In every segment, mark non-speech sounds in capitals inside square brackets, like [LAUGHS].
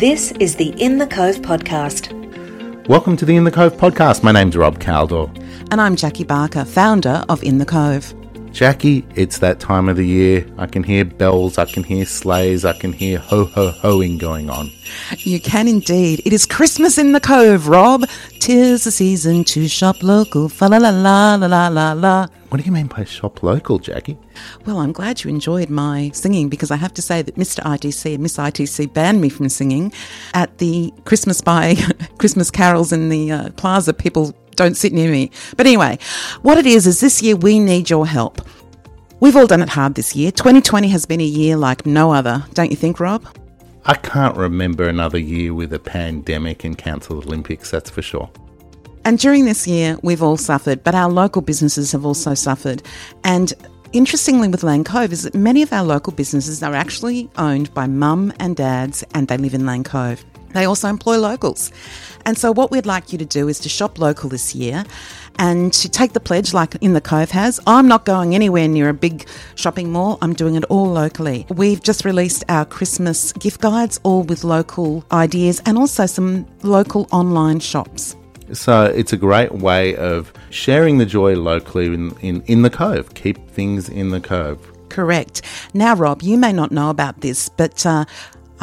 This is the In the Cove podcast. Welcome to the In the Cove podcast. My name's Rob Caldor. And I'm Jackie Barker, founder of In the Cove. Jackie, it's that time of the year. I can hear bells, I can hear sleighs, I can hear ho ho hoing going on. You can indeed. It is Christmas in the Cove, Rob. Tis the season to shop local. Fa la la la la la la la. What do you mean by shop local, Jackie? Well, I'm glad you enjoyed my singing because I have to say that Mr. ITC and Miss ITC banned me from singing at the Christmas by [LAUGHS] Christmas carols in the uh, plaza. People don't sit near me. But anyway, what it is is this year we need your help. We've all done it hard this year. 2020 has been a year like no other, don't you think, Rob? I can't remember another year with a pandemic and cancelled Olympics, that's for sure. And during this year, we've all suffered, but our local businesses have also suffered. And interestingly, with Lane Cove, is that many of our local businesses are actually owned by mum and dads, and they live in Lane Cove. They also employ locals. And so, what we'd like you to do is to shop local this year and to take the pledge, like In the Cove has. I'm not going anywhere near a big shopping mall, I'm doing it all locally. We've just released our Christmas gift guides, all with local ideas and also some local online shops. So it's a great way of sharing the joy locally in, in, in the Cove. Keep things in the Cove. Correct. Now, Rob, you may not know about this, but uh,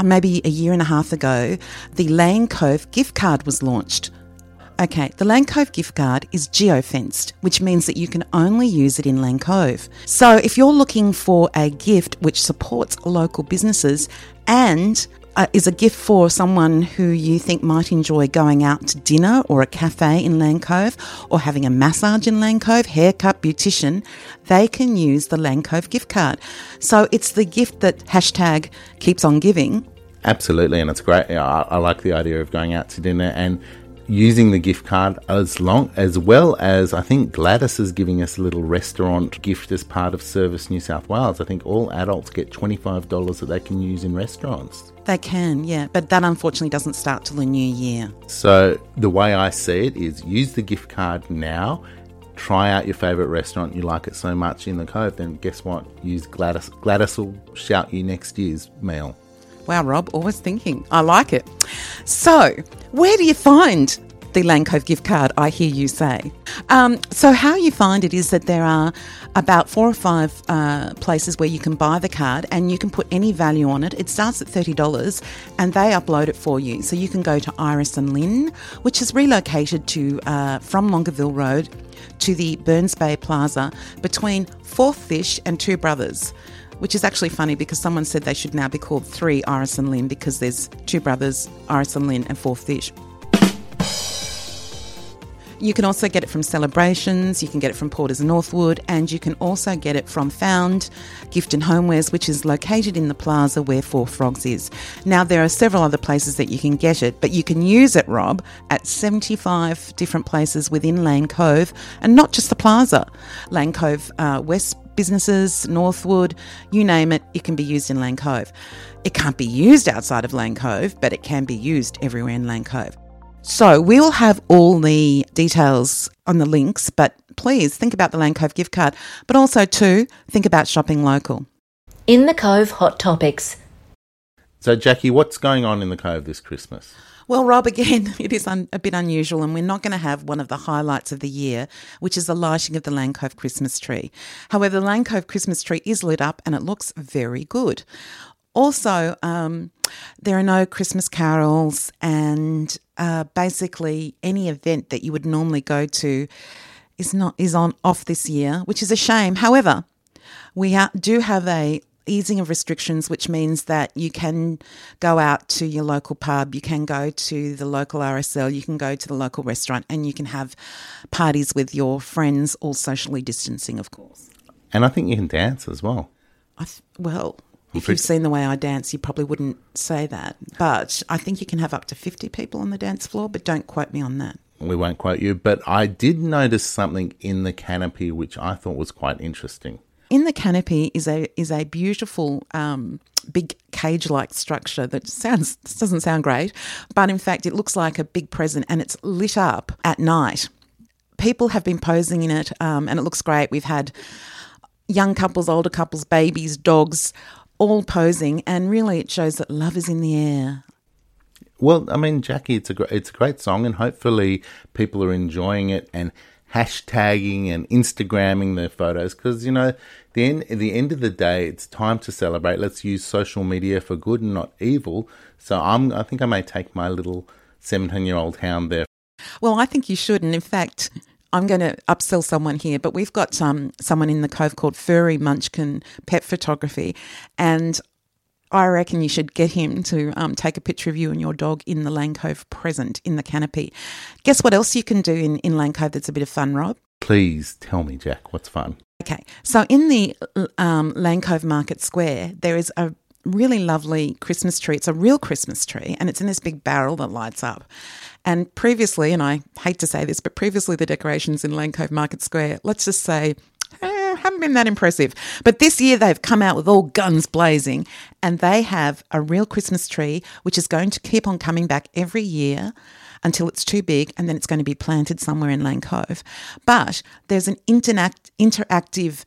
maybe a year and a half ago, the Lane Cove gift card was launched. Okay, the Lane Cove gift card is geofenced, which means that you can only use it in Lane Cove. So if you're looking for a gift which supports local businesses and uh, is a gift for someone who you think might enjoy going out to dinner or a cafe in Lane Cove or having a massage in Lane Cove, haircut, beautician, they can use the Lane Cove gift card. So it's the gift that hashtag keeps on giving. Absolutely, and it's great. I, I like the idea of going out to dinner and using the gift card as long as well as I think Gladys is giving us a little restaurant gift as part of Service New South Wales. I think all adults get $25 that they can use in restaurants. They can, yeah, but that unfortunately doesn't start till the new year. So the way I see it is use the gift card now. Try out your favourite restaurant. You like it so much in the Cove, then guess what? Use Gladys. Gladys will shout you next year's meal. Wow, Rob, always thinking. I like it. So, where do you find the Lane Cove gift card, I hear you say. Um, so, how you find it is that there are about four or five uh, places where you can buy the card and you can put any value on it. It starts at $30 and they upload it for you. So, you can go to Iris and Lynn, which is relocated to uh, from Longueville Road to the Burns Bay Plaza between Four Fish and Two Brothers which is actually funny because someone said they should now be called three Iris and Lynn because there's two brothers, Iris and Lynn, and four fish. You can also get it from Celebrations, you can get it from Porters Northwood, and you can also get it from Found Gift and Homewares, which is located in the plaza where Four Frogs is. Now, there are several other places that you can get it, but you can use it, Rob, at 75 different places within Lane Cove, and not just the plaza. Lane Cove uh, West businesses, Northwood, you name it, it can be used in Lane Cove. It can't be used outside of Lane Cove, but it can be used everywhere in Lane Cove. So we'll have all the details on the links, but please think about the Lane Cove gift card, but also too think about shopping local. In the Cove Hot Topics. So, Jackie, what's going on in the Cove this Christmas? Well, Rob, again, [LAUGHS] it is un- a bit unusual, and we're not going to have one of the highlights of the year, which is the lighting of the Lane Cove Christmas tree. However, the Lane Cove Christmas tree is lit up and it looks very good. Also, um, there are no Christmas carols, and uh, basically any event that you would normally go to is not is on off this year, which is a shame. However, we ha- do have a easing of restrictions, which means that you can go out to your local pub, you can go to the local RSL, you can go to the local restaurant, and you can have parties with your friends, all socially distancing, of course. And I think you can dance as well. I th- well, if you've seen the way I dance, you probably wouldn't say that. But I think you can have up to 50 people on the dance floor, but don't quote me on that. We won't quote you, but I did notice something in the canopy which I thought was quite interesting. In the canopy is a is a beautiful um, big cage like structure that sounds doesn't sound great, but in fact it looks like a big present and it's lit up at night. People have been posing in it, um, and it looks great. We've had young couples, older couples, babies, dogs, all posing, and really it shows that love is in the air. Well, I mean, Jackie, it's a it's a great song, and hopefully people are enjoying it and hashtagging and Instagramming their photos because you know the end, at the end of the day, it's time to celebrate. Let's use social media for good and not evil. So I'm, I think I may take my little 17 year old hound there. Well, I think you should. And in fact, I'm going to upsell someone here, but we've got um, someone in the Cove called Furry Munchkin Pet Photography. And I reckon you should get him to um, take a picture of you and your dog in the Lane Cove present in the canopy. Guess what else you can do in, in Lane Cove that's a bit of fun, Rob? Please tell me, Jack, what's fun? Okay, so in the um, Lane Cove Market Square, there is a really lovely Christmas tree. It's a real Christmas tree and it's in this big barrel that lights up. And previously, and I hate to say this, but previously the decorations in Lane Cove Market Square, let's just say, haven't been that impressive. But this year they've come out with all guns blazing and they have a real Christmas tree, which is going to keep on coming back every year until it's too big and then it's going to be planted somewhere in Lane Cove. But there's an interact, interactive,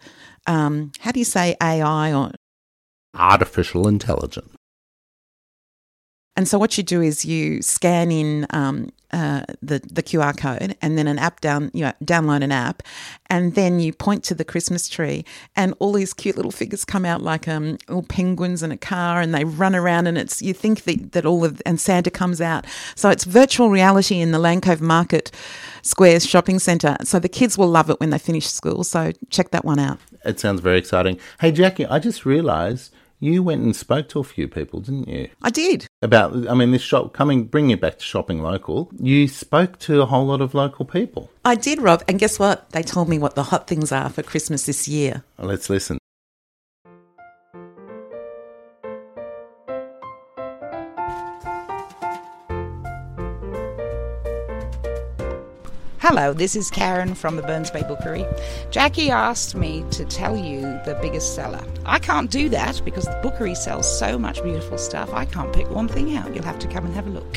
um, how do you say AI or artificial intelligence. And so what you do is you scan in um, uh, the the QR code, and then an app down you know, download an app, and then you point to the Christmas tree, and all these cute little figures come out like um little penguins in a car, and they run around, and it's you think that, that all of and Santa comes out. So it's virtual reality in the Lane Cove Market Squares shopping centre. So the kids will love it when they finish school. So check that one out. It sounds very exciting. Hey Jackie, I just realised you went and spoke to a few people, didn't you? I did. About, I mean, this shop, coming, bringing it back to shopping local, you spoke to a whole lot of local people. I did, Rob. And guess what? They told me what the hot things are for Christmas this year. Let's listen. Hello, this is Karen from the Burns Bay Bookery. Jackie asked me to tell you the biggest seller. I can't do that because the bookery sells so much beautiful stuff. I can't pick one thing out. You'll have to come and have a look.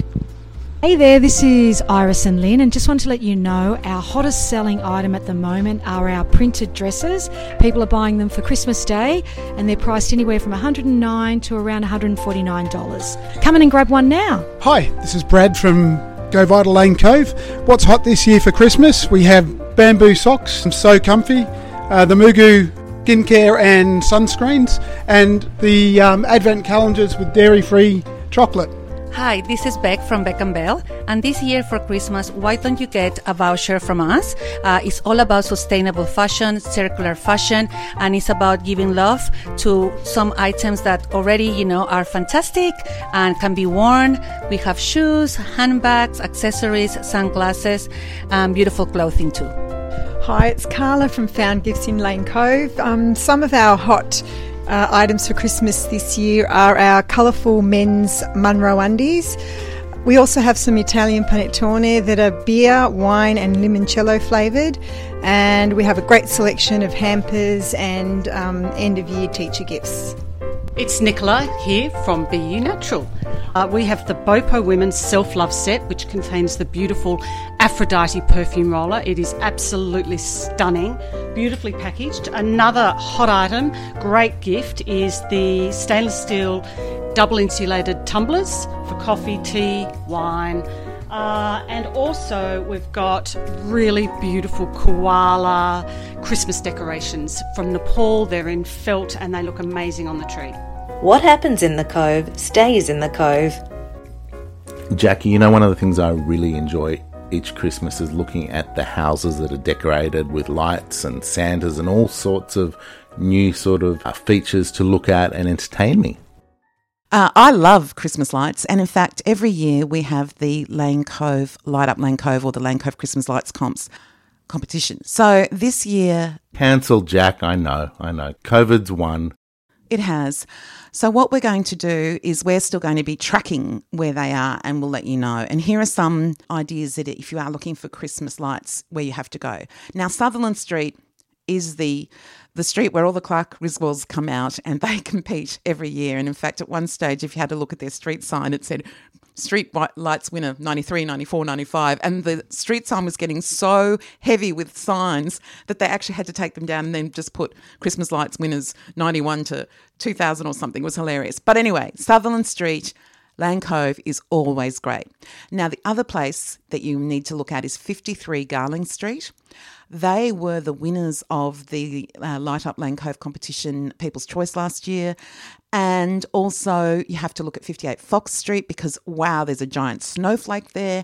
Hey there, this is Iris and Lynn, and just want to let you know our hottest selling item at the moment are our printed dresses. People are buying them for Christmas Day, and they're priced anywhere from 109 to around $149. Come in and grab one now. Hi, this is Brad from Go Vital Lane Cove. What's hot this year for Christmas? We have bamboo socks, so comfy, uh, the MooGoo skincare and sunscreens, and the um, advent calendars with dairy-free chocolate. Hi, this is Beck from Beck and Bell, and this year for Christmas, why don't you get a voucher from us? Uh, it's all about sustainable fashion, circular fashion, and it's about giving love to some items that already, you know, are fantastic and can be worn. We have shoes, handbags, accessories, sunglasses, and beautiful clothing too. Hi, it's Carla from Found Gifts in Lane Cove. Um, some of our hot uh, items for Christmas this year are our colourful men's Munro undies. We also have some Italian panettone that are beer, wine, and limoncello flavoured, and we have a great selection of hampers and um, end of year teacher gifts. It's Nicola here from BU Natural. Uh, we have the Bopo Women's Self Love Set, which contains the beautiful Aphrodite perfume roller. It is absolutely stunning, beautifully packaged. Another hot item, great gift, is the stainless steel double insulated tumblers for coffee, tea, wine. Uh, and also, we've got really beautiful koala Christmas decorations from Nepal. They're in felt and they look amazing on the tree. What happens in the cove stays in the cove. Jackie, you know, one of the things I really enjoy each Christmas is looking at the houses that are decorated with lights and Santas and all sorts of new sort of uh, features to look at and entertain me. Uh, I love Christmas lights, and in fact, every year we have the Lane Cove Light Up Lane Cove or the Lane Cove Christmas Lights comps competition. So this year, cancelled, Jack. I know, I know. COVID's won. It has. So what we're going to do is we're still going to be tracking where they are, and we'll let you know. And here are some ideas that if you are looking for Christmas lights, where you have to go. Now, Sutherland Street is the the street where all the Clark Griswolds come out and [LAUGHS] they compete every year. And in fact, at one stage, if you had to look at their street sign, it said street lights winner 93, 94, 95. And the street sign was getting so heavy with signs that they actually had to take them down and then just put Christmas lights winners 91 to 2000 or something. It was hilarious. But anyway, Sutherland Street. Lane Cove is always great. Now, the other place that you need to look at is 53 Garling Street. They were the winners of the uh, Light Up Lane Cove competition, People's Choice last year. And also, you have to look at 58 Fox Street because, wow, there's a giant snowflake there.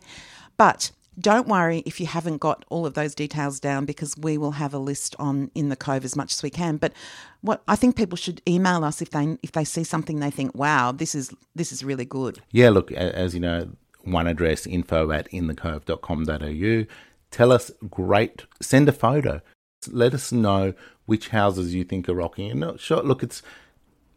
But don't worry if you haven't got all of those details down because we will have a list on in the cove as much as we can but what I think people should email us if they if they see something they think wow this is this is really good Yeah, look, as you know, one address info at inthecove.com.au. Tell us great, send a photo. Let us know which houses you think are rocking. And sure, look, it's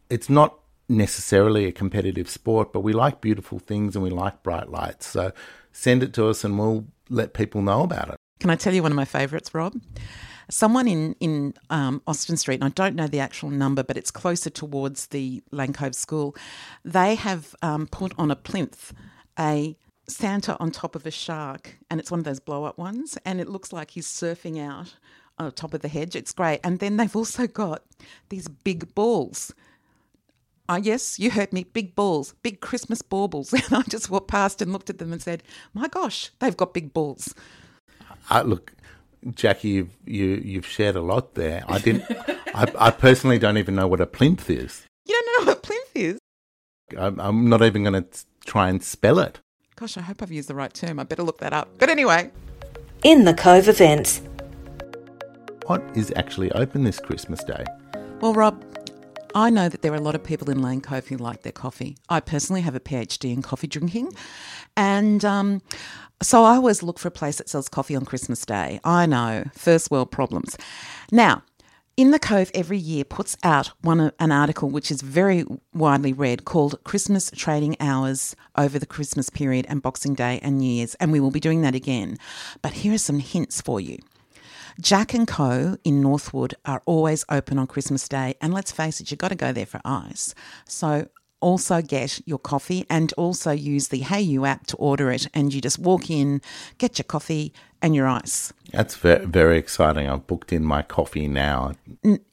it's not necessarily a competitive sport, but we like beautiful things and we like bright lights. So send it to us and we'll let people know about it. Can I tell you one of my favourites, Rob? Someone in in um, Austin Street, and I don't know the actual number, but it's closer towards the Lane School. They have um, put on a plinth a Santa on top of a shark, and it's one of those blow up ones, and it looks like he's surfing out on top of the hedge. It's great, and then they've also got these big balls. Uh, yes, you heard me. Big balls, big Christmas baubles. [LAUGHS] And I just walked past and looked at them and said, "My gosh, they've got big balls." Uh, look, Jackie, you've, you, you've shared a lot there. I didn't. [LAUGHS] I, I personally don't even know what a plinth is. You don't know what plinth is? I'm, I'm not even going to try and spell it. Gosh, I hope I've used the right term. I better look that up. But anyway, In the Cove events. What is actually open this Christmas Day? well, Rob, I know that there are a lot of people in Lane Cove who like their coffee. I personally have a PhD in coffee drinking, and um, so I always look for a place that sells coffee on Christmas Day. I know, first world problems. Now, in the Cove every year puts out one an article which is very widely read called Christmas Trading Hours over the Christmas period and Boxing Day and New Year's, and we will be doing that again. But here are some hints for you. Jack and Co in Northwood are always open on Christmas Day, and let's face it, you've got to go there for ice. So also get your coffee and also use the Hey You app to order it, and you just walk in, get your coffee and your ice. That's very, very exciting. I've booked in my coffee now.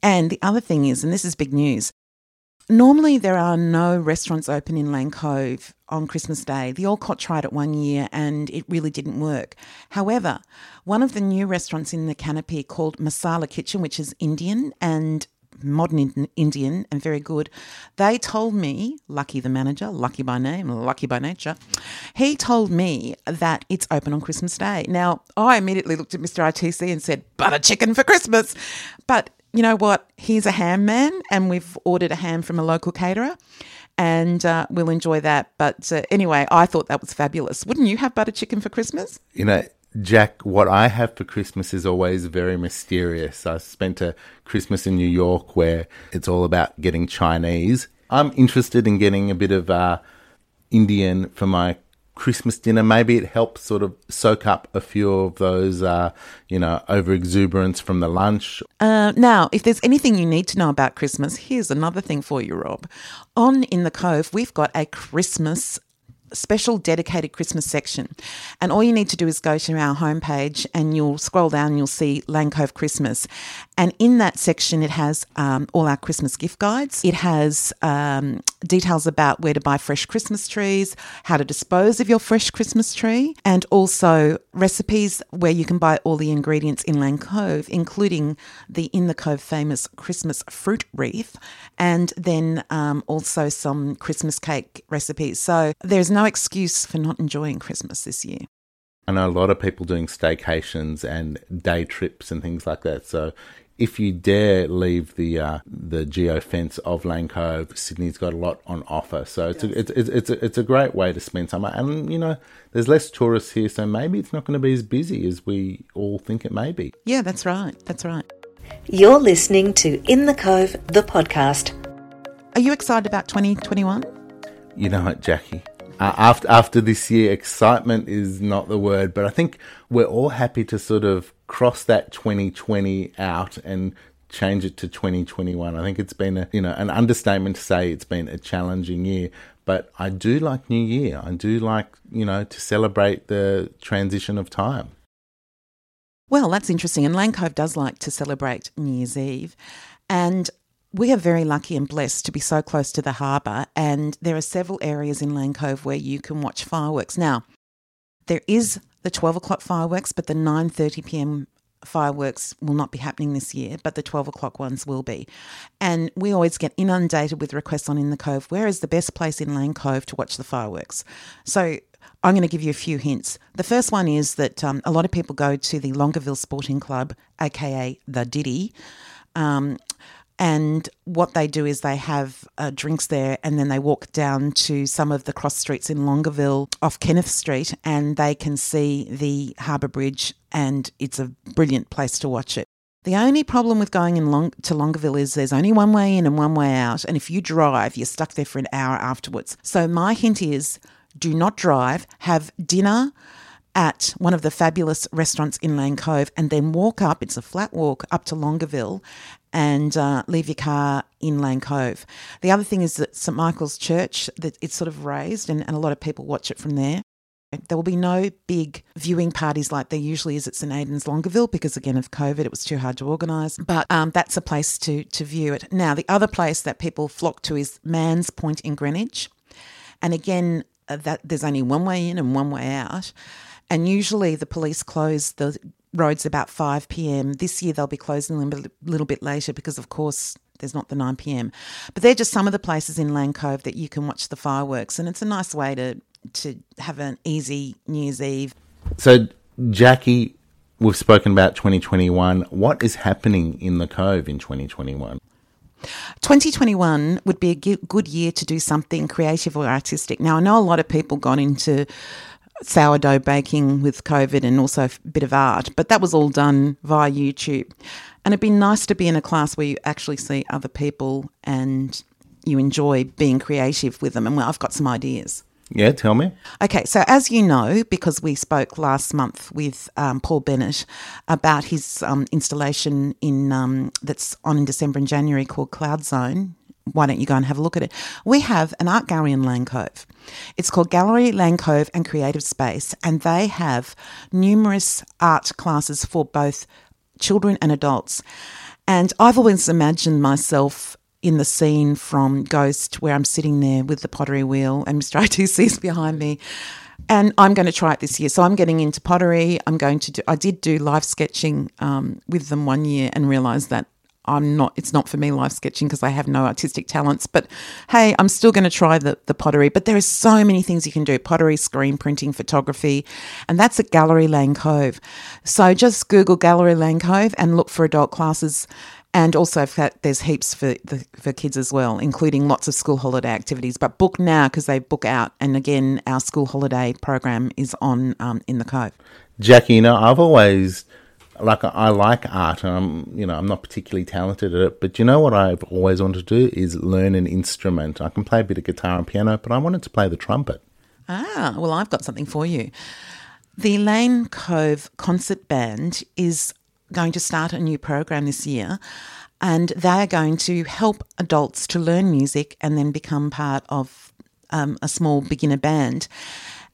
And the other thing is, and this is big news, normally there are no restaurants open in Lane Cove on Christmas Day. The Alcott tried it one year and it really didn't work. However, one of the new restaurants in the canopy called Masala Kitchen, which is Indian and modern Indian and very good. They told me, Lucky the manager, lucky by name, lucky by nature, he told me that it's open on Christmas Day. Now, I immediately looked at Mr. ITC and said, butter chicken for Christmas. But you know what? He's a ham man, and we've ordered a ham from a local caterer. And uh, we'll enjoy that. But uh, anyway, I thought that was fabulous. Wouldn't you have butter chicken for Christmas? You know, Jack, what I have for Christmas is always very mysterious. I spent a Christmas in New York where it's all about getting Chinese. I'm interested in getting a bit of uh, Indian for my Christmas dinner. Maybe it helps sort of soak up a few of those, uh, you know, over exuberance from the lunch. Uh, now, if there's anything you need to know about Christmas, here's another thing for you, Rob. On In the Cove, we've got a Christmas special dedicated Christmas section. And all you need to do is go to our homepage and you'll scroll down and you'll see Lane Cove Christmas. And in that section, it has um, all our Christmas gift guides. It has um, details about where to buy fresh Christmas trees, how to dispose of your fresh Christmas tree, and also recipes where you can buy all the ingredients in Lane Cove, including the In the Cove famous Christmas fruit wreath, and then um, also some Christmas cake recipes. So there's no excuse for not enjoying Christmas this year. I know a lot of people doing staycations and day trips and things like that. So if you dare leave the uh, the geo fence of Lane Cove, Sydney's got a lot on offer. So it's a, it's it's it's a, it's a great way to spend summer. And you know, there's less tourists here, so maybe it's not going to be as busy as we all think it may be. Yeah, that's right. That's right. You're listening to In the Cove, the podcast. Are you excited about 2021? You know what, Jackie? Uh, after after this year, excitement is not the word, but I think we're all happy to sort of cross that 2020 out and change it to 2021. I think it's been a you know an understatement to say it's been a challenging year, but I do like New Year. I do like you know to celebrate the transition of time. Well, that's interesting. And Lane does like to celebrate New Year's Eve. And we are very lucky and blessed to be so close to the harbour, and there are several areas in Lane Cove where you can watch fireworks. Now, there is the 12 o'clock fireworks, but the 9:30 p.m. fireworks will not be happening this year, but the 12 o'clock ones will be. And we always get inundated with requests on In the Cove. Where is the best place in Lane Cove to watch the fireworks? So I'm going to give you a few hints. The first one is that um, a lot of people go to the Longueville Sporting Club, aka the Diddy. Um, and what they do is they have uh, drinks there and then they walk down to some of the cross streets in Longueville off Kenneth Street and they can see the Harbour Bridge and it's a brilliant place to watch it. The only problem with going in Long- to Longueville is there's only one way in and one way out. And if you drive, you're stuck there for an hour afterwards. So my hint is do not drive, have dinner at one of the fabulous restaurants in Lane Cove and then walk up, it's a flat walk up to Longueville and uh, leave your car in Lane Cove. The other thing is that St Michael's Church, that it's sort of raised and, and a lot of people watch it from there. There will be no big viewing parties like there usually is at St Aidan's Longueville because again of COVID it was too hard to organise. But um, that's a place to to view it. Now the other place that people flock to is Manns Point in Greenwich, and again uh, that there's only one way in and one way out, and usually the police close the roads about 5 p.m. This year they'll be closing them a little bit later because, of course, there's not the 9 p.m. But they're just some of the places in Lane Cove that you can watch the fireworks, and it's a nice way to to have an easy New Year's Eve. So, Jackie, we've spoken about 2021. What is happening in the Cove in 2021? 2021 would be a good year to do something creative or artistic. Now, I know a lot of people got into sourdough baking with COVID and also a bit of art, but that was all done via YouTube. And it'd be nice to be in a class where you actually see other people and you enjoy being creative with them. And well, I've got some ideas. Yeah, tell me. Okay, so as you know, because we spoke last month with um, Paul Bennett about his um, installation in um, that's on in December and January called Cloud Zone why don't you go and have a look at it? We have an art gallery in Lane Cove. It's called Gallery Lane Cove and Creative Space, and they have numerous art classes for both children and adults. And I've always imagined myself in the scene from Ghost, where I'm sitting there with the pottery wheel and Mr. ITC is behind me. And I'm going to try it this year. So I'm getting into pottery. I'm going to do, I did do live sketching um, with them one year and realized that I'm not, it's not for me life sketching because I have no artistic talents. But hey, I'm still going to try the, the pottery. But there are so many things you can do pottery, screen printing, photography, and that's at Gallery Lane Cove. So just Google Gallery Lane Cove and look for adult classes. And also, there's heaps for the, for kids as well, including lots of school holiday activities. But book now because they book out. And again, our school holiday program is on um, in the Cove. Jackie, you know, I've always like I like art. and I'm you know I'm not particularly talented at it, but you know what I've always wanted to do is learn an instrument. I can play a bit of guitar and piano, but I wanted to play the trumpet. Ah, well, I've got something for you. The Lane Cove Concert Band is going to start a new program this year, and they are going to help adults to learn music and then become part of um, a small beginner band.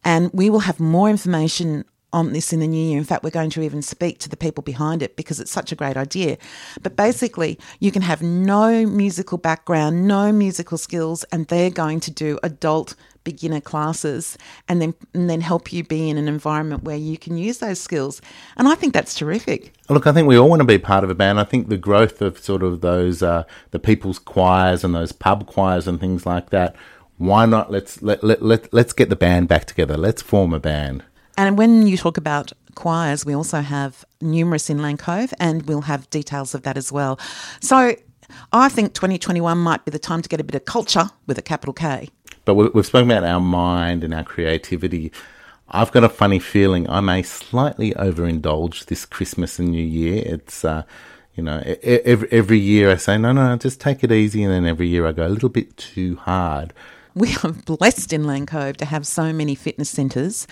And we will have more information on this in the new year. In fact, we're going to even speak to the people behind it because it's such a great idea. But basically, you can have no musical background, no musical skills, and they're going to do adult beginner classes and then and then help you be in an environment where you can use those skills. And I think that's terrific. Look, I think we all want to be part of a band. I think the growth of sort of those uh, the people's choirs and those pub choirs and things like that. Why not? Let's let, let, let let's get the band back together. Let's form a band. And when you talk about choirs, we also have numerous in Lane Cove, and we'll have details of that as well. So I think 2021 might be the time to get a bit of culture with a capital K. But we've spoken about our mind and our creativity. I've got a funny feeling I may slightly overindulge this Christmas and New Year. It's, uh, you know, every, every year I say, no, no, just take it easy. And then every year I go a little bit too hard. We are [LAUGHS] blessed in Lane Cove to have so many fitness centres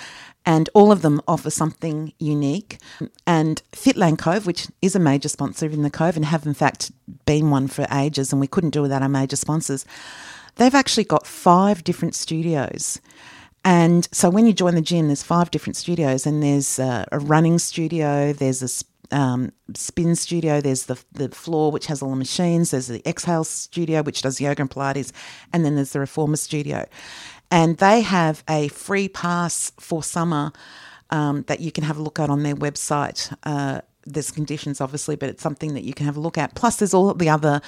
and all of them offer something unique. And Fit Lane Cove, which is a major sponsor in the Cove and have in fact been one for ages, and we couldn't do without our major sponsors, they've actually got five different studios. And so when you join the gym, there's five different studios, and there's a, a running studio, there's a um, spin studio. There's the the floor which has all the machines. There's the exhale studio which does yoga and Pilates, and then there's the reformer studio, and they have a free pass for summer um, that you can have a look at on their website. Uh, there's conditions obviously, but it's something that you can have a look at. Plus, there's all the other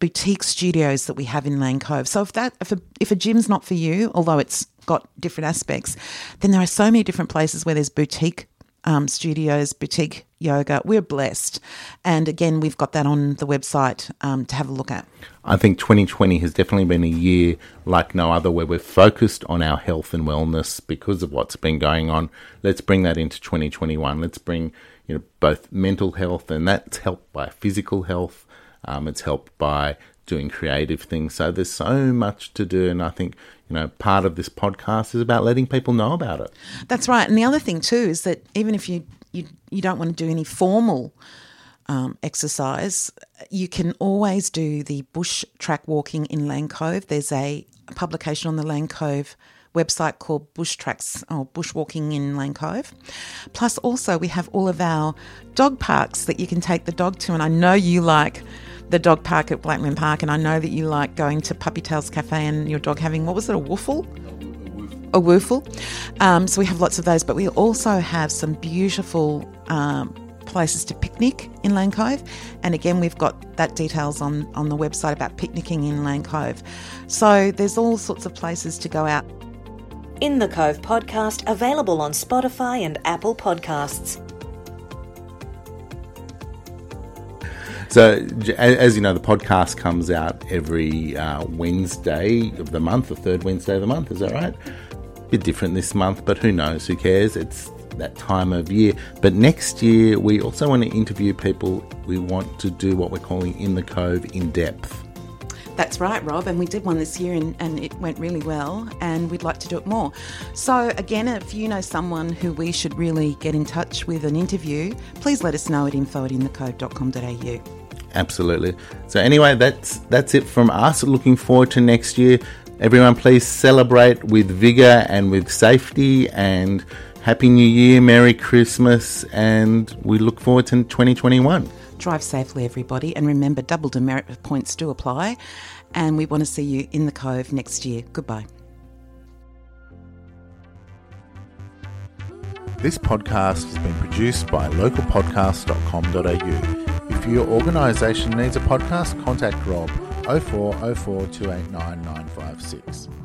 boutique studios that we have in Lane Cove. So if that if a, if a gym's not for you, although it's got different aspects, then there are so many different places where there's boutique um, studios, boutique yoga. We're blessed. And again, we've got that on the website um, to have a look at. I think 2020 has definitely been a year like no other where we're focused on our health and wellness because of what's been going on. Let's bring that into 2021. Let's bring you know both mental health and that's helped by physical health. Um, it's helped by doing creative things. So there's so much to do, and I think you know part of this podcast is about letting people know about it. That's right. And the other thing too is that even if you you, you don't want to do any formal um, exercise, you can always do the bush track walking in Lane Cove. There's a publication on the Lane Cove website called Bush Tracks or Bushwalking in Lane Cove. Plus, also, we have all of our dog parks that you can take the dog to. And I know you like the dog park at Blackman Park, and I know that you like going to Puppy Tails Cafe and your dog having, what was it, a woofle? A woofle. Um, so we have lots of those, but we also have some beautiful um, places to picnic in Lane Cove. And again, we've got that details on, on the website about picnicking in Lane Cove. So there's all sorts of places to go out. In the Cove podcast, available on Spotify and Apple Podcasts. So, as you know, the podcast comes out every uh, Wednesday of the month, the third Wednesday of the month. Is that right? Bit different this month, but who knows? Who cares? It's that time of year. But next year, we also want to interview people. We want to do what we're calling In the Cove in depth. That's right, Rob, and we did one this year and, and it went really well, and we'd like to do it more. So, again, if you know someone who we should really get in touch with an interview, please let us know at info at inthecove.com.au. Absolutely. So anyway, that's that's it from us. Looking forward to next year. Everyone, please celebrate with vigor and with safety. And happy New Year, Merry Christmas, and we look forward to 2021. Drive safely, everybody, and remember double demerit points do apply. And we want to see you in the Cove next year. Goodbye. This podcast has been produced by localpodcast.com.au. If your organisation needs a podcast, contact Rob 0404 289 956.